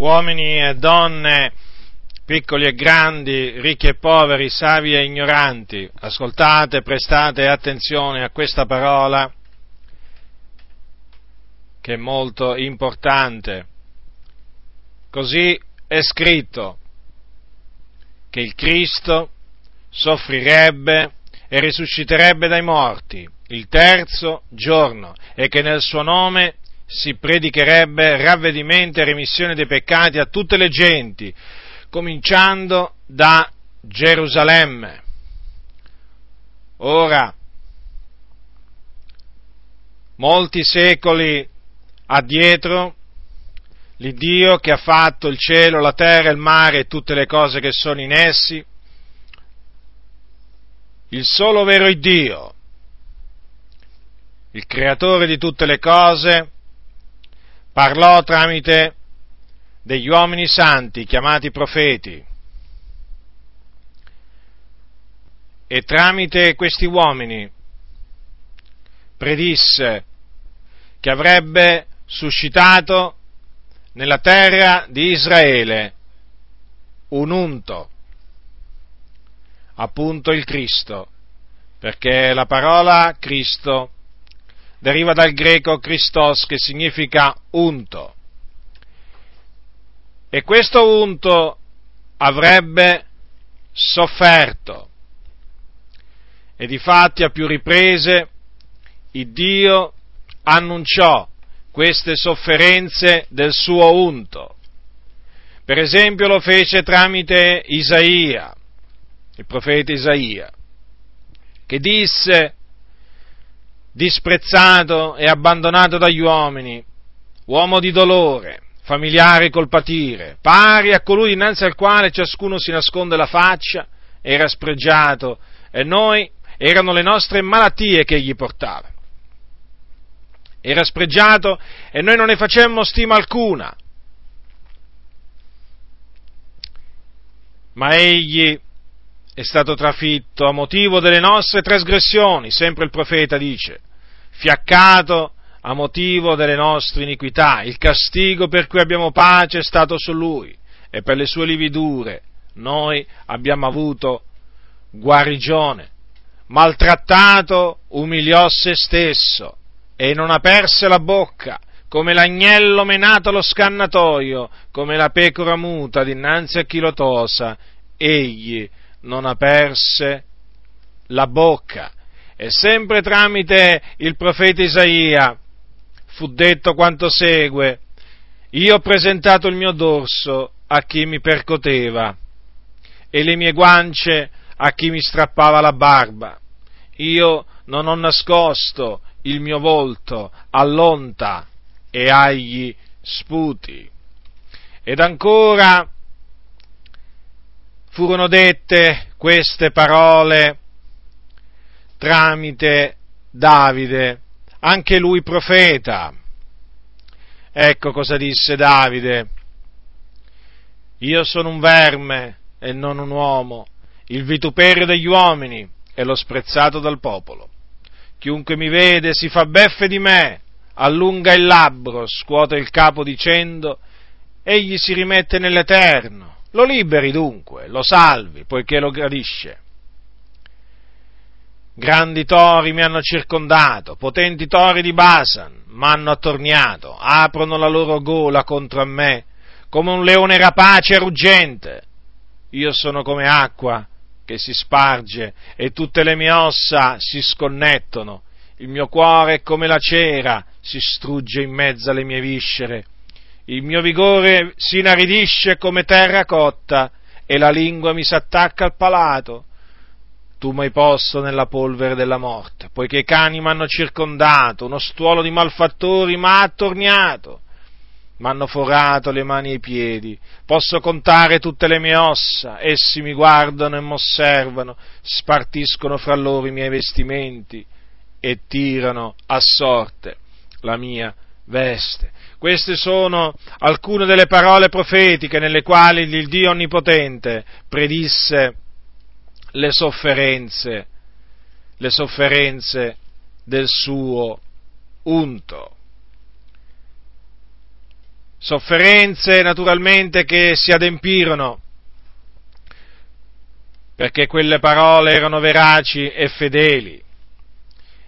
uomini e donne, piccoli e grandi, ricchi e poveri, savi e ignoranti, ascoltate, prestate attenzione a questa parola che è molto importante. Così è scritto che il Cristo soffrirebbe e risusciterebbe dai morti il terzo giorno e che nel suo nome si predicherebbe ravvedimento e remissione dei peccati a tutte le genti, cominciando da Gerusalemme. Ora, molti secoli addietro, l'Iddio che ha fatto il cielo, la terra, il mare e tutte le cose che sono in essi, il solo vero Iddio, il creatore di tutte le cose, parlò tramite degli uomini santi chiamati profeti. E tramite questi uomini predisse che avrebbe suscitato nella terra di Israele un unto, appunto il Cristo, perché la parola Cristo deriva dal greco Christos che significa unto. E questo unto avrebbe sofferto. E difatti a più riprese il Dio annunciò queste sofferenze del suo unto. Per esempio lo fece tramite Isaia, il profeta Isaia, che disse disprezzato e abbandonato dagli uomini, uomo di dolore, familiare col patire, pari a colui innanzi al quale ciascuno si nasconde la faccia, era spregiato e noi erano le nostre malattie che egli portava. Era spregiato e noi non ne facemmo stima alcuna. Ma egli è stato trafitto a motivo delle nostre trasgressioni, sempre il profeta dice, fiaccato a motivo delle nostre iniquità, il castigo per cui abbiamo pace è stato su lui e per le sue lividure noi abbiamo avuto guarigione. Maltrattato umiliò se stesso e non aperse la bocca, come l'agnello menato allo scannatoio, come la pecora muta dinanzi a chi lo tosa, egli non aperse la bocca. E sempre tramite il profeta Isaia fu detto quanto segue, io ho presentato il mio dorso a chi mi percoteva e le mie guance a chi mi strappava la barba. Io non ho nascosto il mio volto all'onta e agli sputi. Ed ancora furono dette queste parole tramite Davide, anche lui profeta. Ecco cosa disse Davide. Io sono un verme e non un uomo, il vituperio degli uomini e lo sprezzato dal popolo. Chiunque mi vede si fa beffe di me, allunga il labbro, scuote il capo dicendo, egli si rimette nell'Eterno. Lo liberi dunque, lo salvi, poiché lo gradisce. Grandi tori mi hanno circondato, potenti tori di Basan m'hanno attorniato, aprono la loro gola contro me, come un leone rapace e ruggente. Io sono come acqua che si sparge e tutte le mie ossa si sconnettono. Il mio cuore è come la cera, si strugge in mezzo alle mie viscere il mio vigore si inaridisce come terra cotta e la lingua mi s'attacca al palato. Tu mi hai posto nella polvere della morte, poiché i cani mi hanno circondato, uno stuolo di malfattori mi ha attorniato, mi hanno forato le mani e i piedi, posso contare tutte le mie ossa, essi mi guardano e mi osservano, spartiscono fra loro i miei vestimenti e tirano a sorte la mia veste. Queste sono alcune delle parole profetiche nelle quali il Dio Onnipotente predisse le sofferenze, le sofferenze del suo unto. sofferenze naturalmente che si adempirono, perché quelle parole erano veraci e fedeli,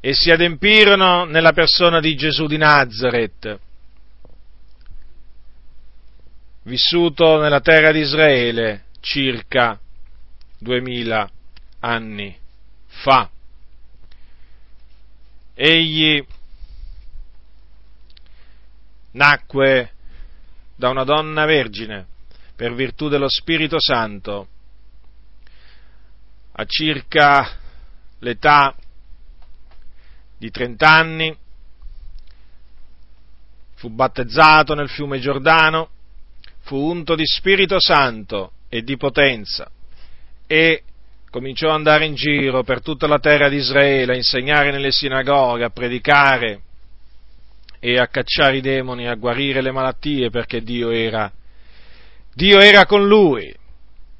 e si adempirono nella persona di Gesù di Nazareth, vissuto nella terra di Israele circa duemila anni fa. Egli nacque da una donna vergine per virtù dello Spirito Santo a circa l'età di trent'anni, fu battezzato nel fiume Giordano, fu unto di Spirito Santo e di potenza e cominciò ad andare in giro per tutta la terra di Israele, a insegnare nelle sinagoghe, a predicare e a cacciare i demoni, a guarire le malattie perché Dio era, Dio era con lui,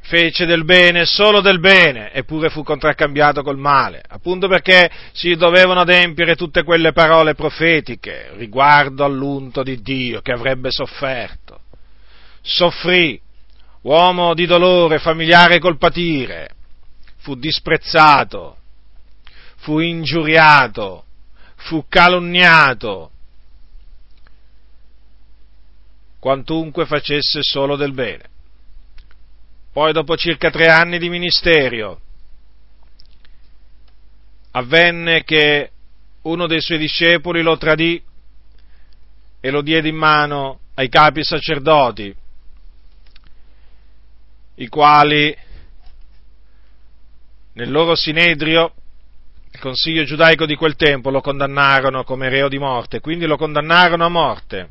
fece del bene, solo del bene, eppure fu contraccambiato col male, appunto perché si dovevano adempiere tutte quelle parole profetiche riguardo all'unto di Dio che avrebbe sofferto. Soffrì, uomo di dolore, familiare col patire, fu disprezzato, fu ingiuriato, fu calunniato, quantunque facesse solo del bene. Poi dopo circa tre anni di ministerio avvenne che uno dei suoi discepoli lo tradì e lo diede in mano ai capi sacerdoti, i quali nel loro sinedrio, il consiglio giudaico di quel tempo, lo condannarono come reo di morte, quindi lo condannarono a morte.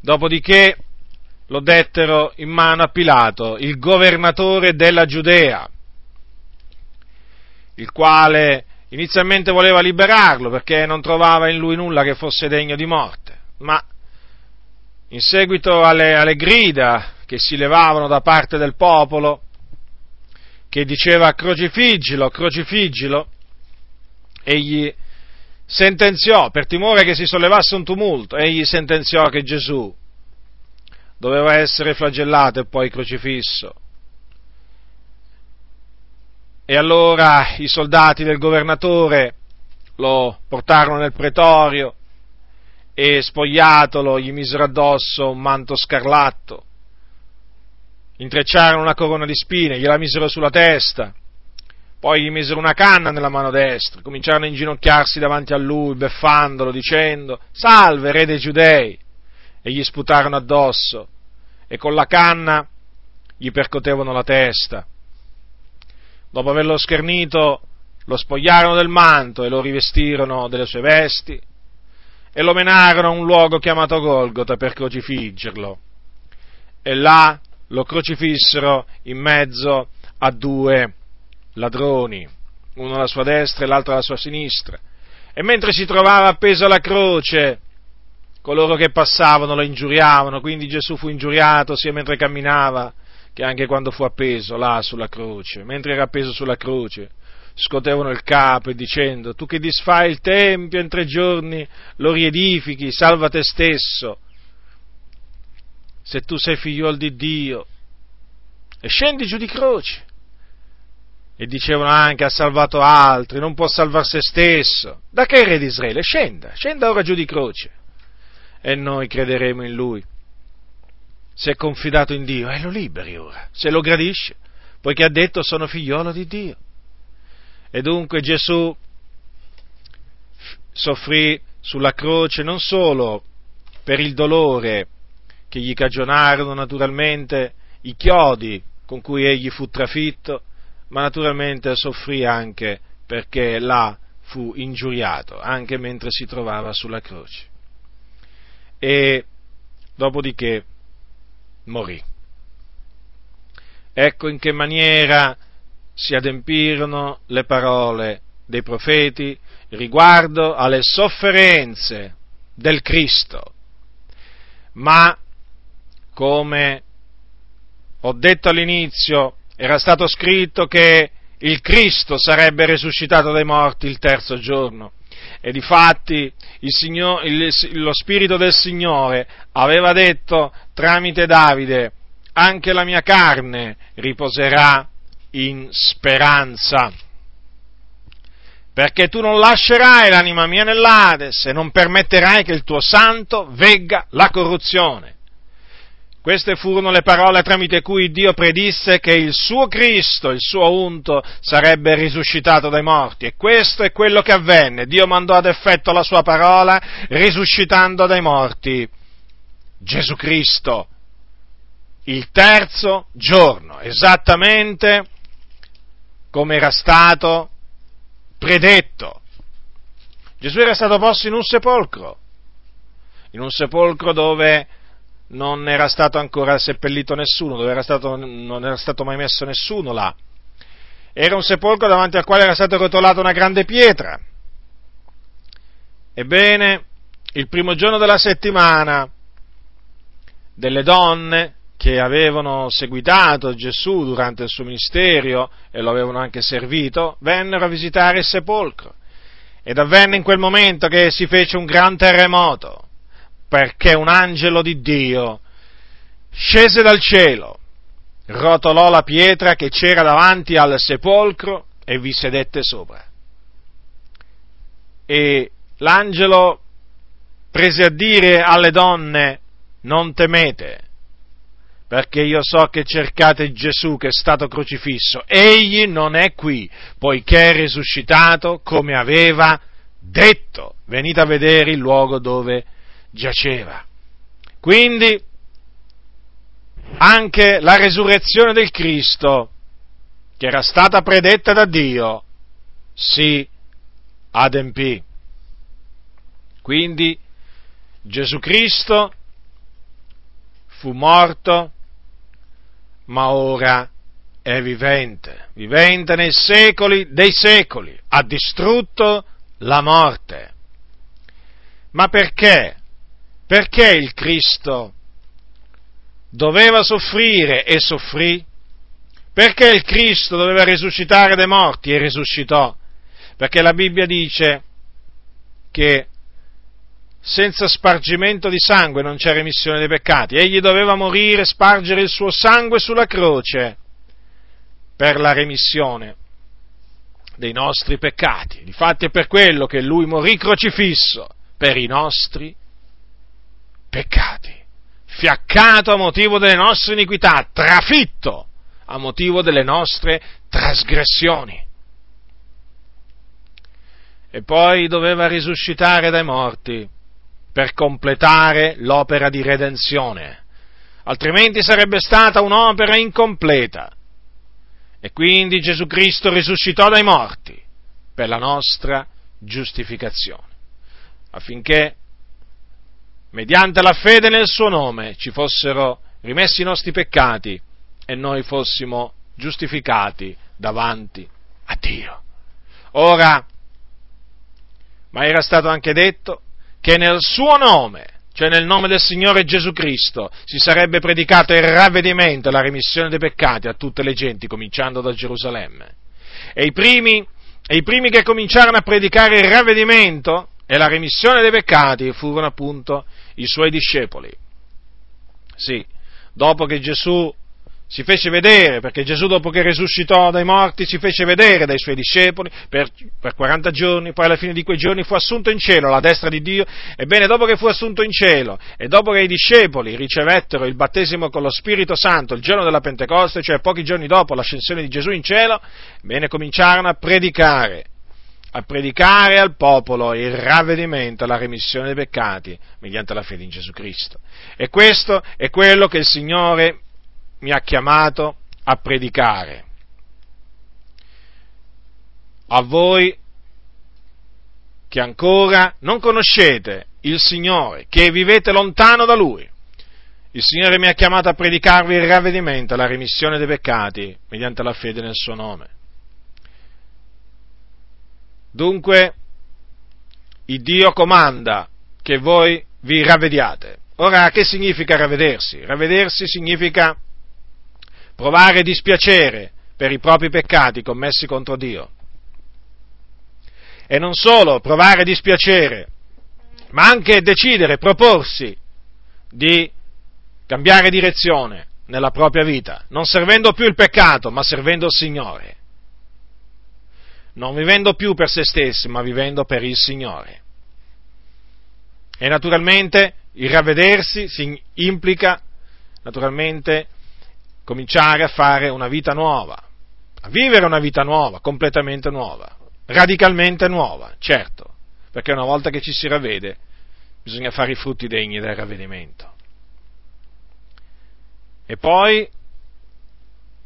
Dopodiché lo dettero in mano a Pilato, il governatore della Giudea, il quale inizialmente voleva liberarlo perché non trovava in lui nulla che fosse degno di morte, ma in seguito alle, alle grida che si levavano da parte del popolo, che diceva crocifiggilo, crocifiggilo, egli sentenziò, per timore che si sollevasse un tumulto, egli sentenziò che Gesù doveva essere flagellato e poi crocifisso. E allora i soldati del governatore lo portarono nel pretorio e spogliatolo gli misero addosso un manto scarlatto. Intrecciarono una corona di spine, gliela misero sulla testa, poi gli misero una canna nella mano destra, cominciarono a inginocchiarsi davanti a lui, beffandolo, dicendo, salve, re dei giudei, e gli sputarono addosso, e con la canna gli percotevano la testa. Dopo averlo schernito, lo spogliarono del manto e lo rivestirono delle sue vesti, e lo menarono a un luogo chiamato Golgota per crocifiggerlo. E là lo crocifissero in mezzo a due ladroni, uno alla sua destra e l'altro alla sua sinistra. E mentre si trovava appeso alla croce, coloro che passavano lo ingiuriavano, quindi Gesù fu ingiuriato sia mentre camminava che anche quando fu appeso là sulla croce. Mentre era appeso sulla croce, scotevano il capo e dicendo, tu che disfai il Tempio in tre giorni, lo riedifichi, salva te stesso se tu sei figliuolo di Dio, e scendi giù di croce. E dicevano anche ha salvato altri, non può salvare se stesso. Da che re di Israele? Scenda, scenda ora giù di croce. E noi crederemo in lui. Se è confidato in Dio, e lo liberi ora, se lo gradisce, poiché ha detto sono figliolo di Dio. E dunque Gesù soffrì sulla croce non solo per il dolore che gli cagionarono naturalmente i chiodi con cui egli fu trafitto, ma naturalmente soffrì anche perché là fu ingiuriato, anche mentre si trovava sulla croce. E dopodiché morì. Ecco in che maniera si adempirono le parole dei profeti riguardo alle sofferenze del Cristo. Ma come ho detto all'inizio, era stato scritto che il Cristo sarebbe risuscitato dai morti il terzo giorno. E difatti il Signor, il, lo Spirito del Signore aveva detto tramite Davide, anche la mia carne riposerà in speranza. Perché tu non lascerai l'anima mia nell'Ades e non permetterai che il tuo santo vegga la corruzione. Queste furono le parole tramite cui Dio predisse che il suo Cristo, il suo unto, sarebbe risuscitato dai morti. E questo è quello che avvenne. Dio mandò ad effetto la sua parola risuscitando dai morti Gesù Cristo. Il terzo giorno, esattamente come era stato predetto. Gesù era stato posto in un sepolcro, in un sepolcro dove non era stato ancora seppellito nessuno, dove era stato, non era stato mai messo nessuno là. Era un sepolcro davanti al quale era stata rotolata una grande pietra. Ebbene, il primo giorno della settimana, delle donne che avevano seguitato Gesù durante il suo ministero e lo avevano anche servito, vennero a visitare il sepolcro. Ed avvenne in quel momento che si fece un gran terremoto perché un angelo di Dio scese dal cielo, rotolò la pietra che c'era davanti al sepolcro e vi sedette sopra. E l'angelo prese a dire alle donne, non temete, perché io so che cercate Gesù che è stato crocifisso. Egli non è qui, poiché è risuscitato come aveva detto. Venite a vedere il luogo dove giaceva. Quindi anche la resurrezione del Cristo, che era stata predetta da Dio, si adempì. Quindi Gesù Cristo fu morto, ma ora è vivente, vivente nei secoli dei secoli, ha distrutto la morte. Ma perché? Perché il Cristo doveva soffrire e soffrì? Perché il Cristo doveva risuscitare dai morti e risuscitò? Perché la Bibbia dice che senza spargimento di sangue non c'è remissione dei peccati. Egli doveva morire, spargere il suo sangue sulla croce per la remissione dei nostri peccati. Difatti è per quello che lui morì crocifisso, per i nostri peccati, fiaccato a motivo delle nostre iniquità, trafitto a motivo delle nostre trasgressioni. E poi doveva risuscitare dai morti per completare l'opera di redenzione, altrimenti sarebbe stata un'opera incompleta. E quindi Gesù Cristo risuscitò dai morti per la nostra giustificazione, affinché mediante la fede nel suo nome ci fossero rimessi i nostri peccati e noi fossimo giustificati davanti a Dio. Ora, ma era stato anche detto che nel suo nome, cioè nel nome del Signore Gesù Cristo, si sarebbe predicato il ravvedimento e la remissione dei peccati a tutte le genti, cominciando da Gerusalemme. E i primi, e i primi che cominciarono a predicare il ravvedimento e la remissione dei peccati furono appunto i suoi discepoli. Sì, dopo che Gesù si fece vedere, perché Gesù dopo che risuscitò dai morti si fece vedere dai suoi discepoli per, per 40 giorni, poi alla fine di quei giorni fu assunto in cielo alla destra di Dio, ebbene dopo che fu assunto in cielo e dopo che i discepoli ricevettero il battesimo con lo Spirito Santo il giorno della Pentecoste, cioè pochi giorni dopo l'ascensione di Gesù in cielo, bene cominciarono a predicare a predicare al popolo il ravvedimento, la remissione dei peccati mediante la fede in Gesù Cristo. E questo è quello che il Signore mi ha chiamato a predicare. A voi che ancora non conoscete il Signore, che vivete lontano da Lui. Il Signore mi ha chiamato a predicarvi il ravvedimento, la remissione dei peccati mediante la fede nel suo nome. Dunque, il Dio comanda che voi vi ravvediate. Ora, che significa ravvedersi? Ravvedersi significa provare dispiacere per i propri peccati commessi contro Dio. e non solo provare dispiacere, ma anche decidere, proporsi di cambiare direzione nella propria vita, non servendo più il peccato, ma servendo il Signore. Non vivendo più per se stessi, ma vivendo per il Signore. E naturalmente il ravvedersi implica naturalmente cominciare a fare una vita nuova, a vivere una vita nuova, completamente nuova, radicalmente nuova, certo, perché una volta che ci si ravvede bisogna fare i frutti degni del ravvedimento. E poi,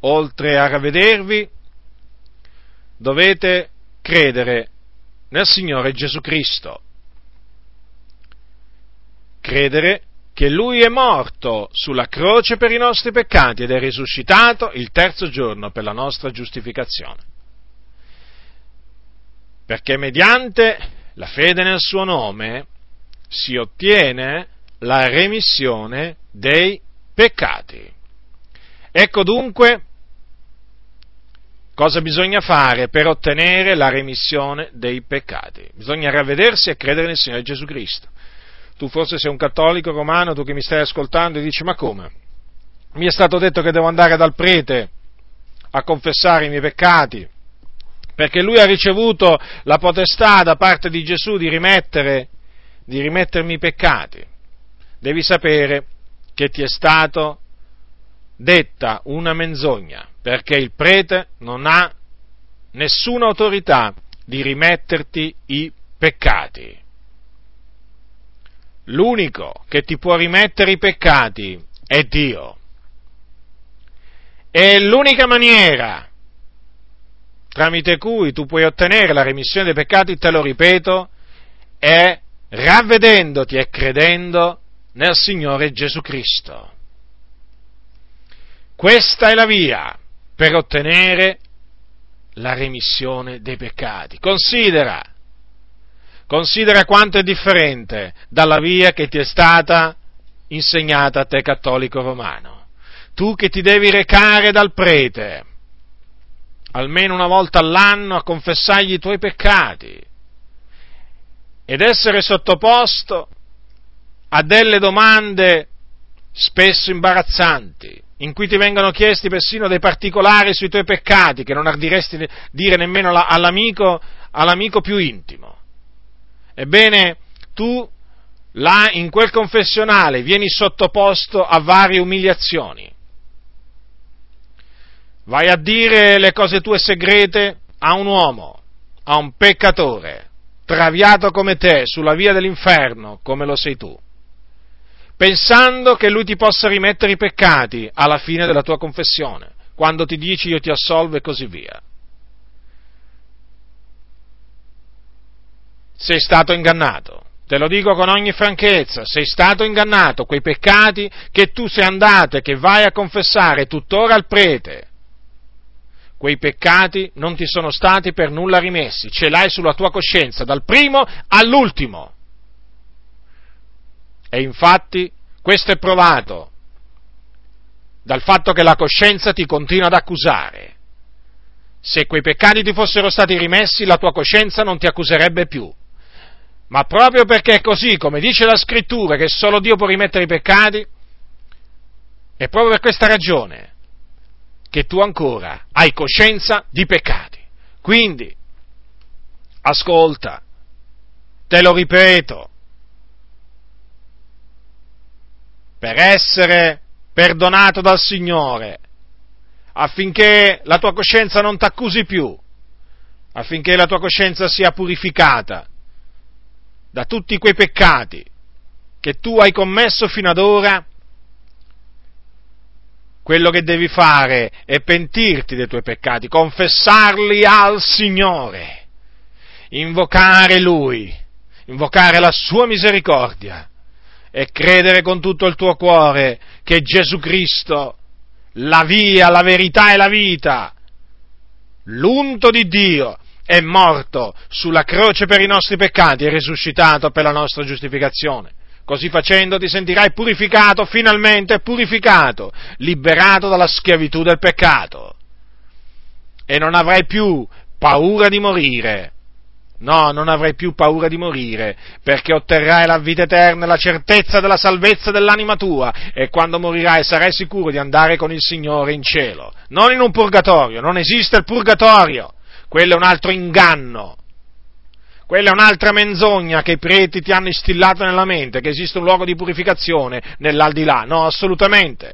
oltre a ravvedervi, dovete credere nel Signore Gesù Cristo credere che Lui è morto sulla croce per i nostri peccati ed è risuscitato il terzo giorno per la nostra giustificazione. Perché mediante la fede nel suo nome si ottiene la remissione dei peccati. Ecco dunque cosa bisogna fare per ottenere la remissione dei peccati. Bisogna ravvedersi e credere nel Signore Gesù Cristo tu forse sei un cattolico romano, tu che mi stai ascoltando, e dici ma come? Mi è stato detto che devo andare dal prete a confessare i miei peccati, perché lui ha ricevuto la potestà da parte di Gesù di rimettere, di rimettermi i peccati. Devi sapere che ti è stato detta una menzogna, perché il prete non ha nessuna autorità di rimetterti i peccati l'unico che ti può rimettere i peccati è Dio. E l'unica maniera tramite cui tu puoi ottenere la remissione dei peccati, te lo ripeto, è ravvedendoti e credendo nel Signore Gesù Cristo. Questa è la via per ottenere la remissione dei peccati. Considera Considera quanto è differente dalla via che ti è stata insegnata a te cattolico romano. Tu che ti devi recare dal prete, almeno una volta all'anno, a confessargli i tuoi peccati ed essere sottoposto a delle domande spesso imbarazzanti, in cui ti vengono chiesti persino dei particolari sui tuoi peccati che non ardiresti dire nemmeno all'amico, all'amico più intimo. Ebbene, tu là in quel confessionale vieni sottoposto a varie umiliazioni. Vai a dire le cose tue segrete a un uomo, a un peccatore, traviato come te sulla via dell'inferno, come lo sei tu, pensando che lui ti possa rimettere i peccati alla fine della tua confessione, quando ti dici io ti assolvo e così via. Sei stato ingannato. Te lo dico con ogni franchezza, sei stato ingannato, quei peccati che tu sei andato e che vai a confessare tuttora al prete, quei peccati non ti sono stati per nulla rimessi, ce l'hai sulla tua coscienza, dal primo all'ultimo. E infatti questo è provato dal fatto che la coscienza ti continua ad accusare. Se quei peccati ti fossero stati rimessi, la tua coscienza non ti accuserebbe più ma proprio perché è così, come dice la scrittura, che solo Dio può rimettere i peccati, è proprio per questa ragione che tu ancora hai coscienza di peccati. Quindi, ascolta, te lo ripeto, per essere perdonato dal Signore, affinché la tua coscienza non t'accusi più, affinché la tua coscienza sia purificata, da tutti quei peccati che tu hai commesso fino ad ora, quello che devi fare è pentirti dei tuoi peccati, confessarli al Signore, invocare Lui, invocare la sua misericordia e credere con tutto il tuo cuore che Gesù Cristo, la via, la verità e la vita, l'unto di Dio, è morto sulla croce per i nostri peccati e risuscitato per la nostra giustificazione. Così facendo ti sentirai purificato, finalmente purificato, liberato dalla schiavitù del peccato. E non avrai più paura di morire, No, non avrai più paura di morire, perché otterrai la vita eterna e la certezza della salvezza dell'anima tua, e quando morirai sarai sicuro di andare con il Signore in cielo, non in un purgatorio, non esiste il purgatorio, quello è un altro inganno, quella è un'altra menzogna che i preti ti hanno instillato nella mente, che esiste un luogo di purificazione nell'aldilà, no, assolutamente.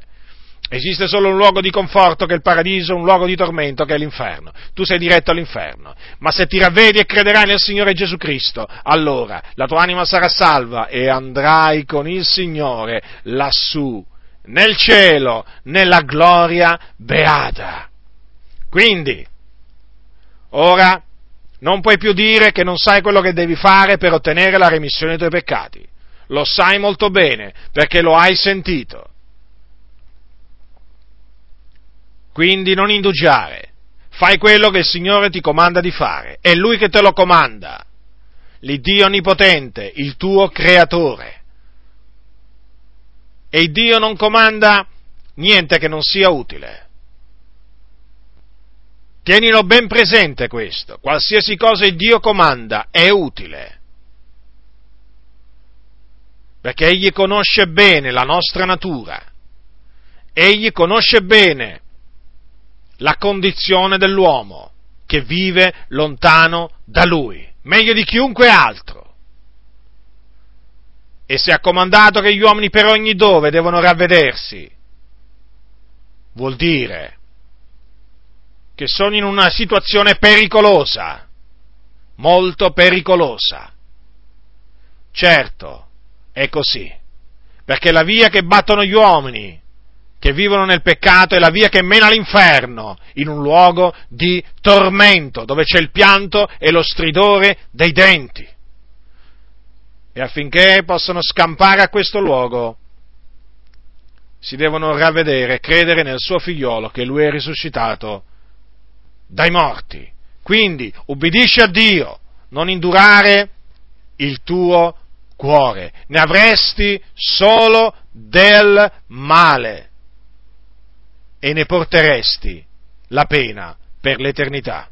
Esiste solo un luogo di conforto che è il paradiso, un luogo di tormento che è l'inferno. Tu sei diretto all'inferno. Ma se ti ravvedi e crederai nel Signore Gesù Cristo, allora la tua anima sarà salva e andrai con il Signore lassù, nel cielo, nella gloria beata. Quindi, ora non puoi più dire che non sai quello che devi fare per ottenere la remissione dei tuoi peccati. Lo sai molto bene perché lo hai sentito. Quindi non indugiare, fai quello che il Signore ti comanda di fare, è Lui che te lo comanda, l'Iddio Onnipotente, il tuo Creatore. E Dio non comanda niente che non sia utile. Tienilo ben presente questo, qualsiasi cosa Dio comanda è utile, perché Egli conosce bene la nostra natura, Egli conosce bene la condizione dell'uomo che vive lontano da lui, meglio di chiunque altro. E se ha comandato che gli uomini per ogni dove devono ravvedersi, vuol dire che sono in una situazione pericolosa, molto pericolosa. Certo, è così, perché la via che battono gli uomini che vivono nel peccato è la via che mena all'inferno, in un luogo di tormento, dove c'è il pianto e lo stridore dei denti. E affinché possano scampare a questo luogo, si devono ravvedere e credere nel suo figliolo che lui è risuscitato dai morti. Quindi ubbidisci a Dio, non indurare il tuo cuore, ne avresti solo del male e ne porteresti la pena per l'eternità.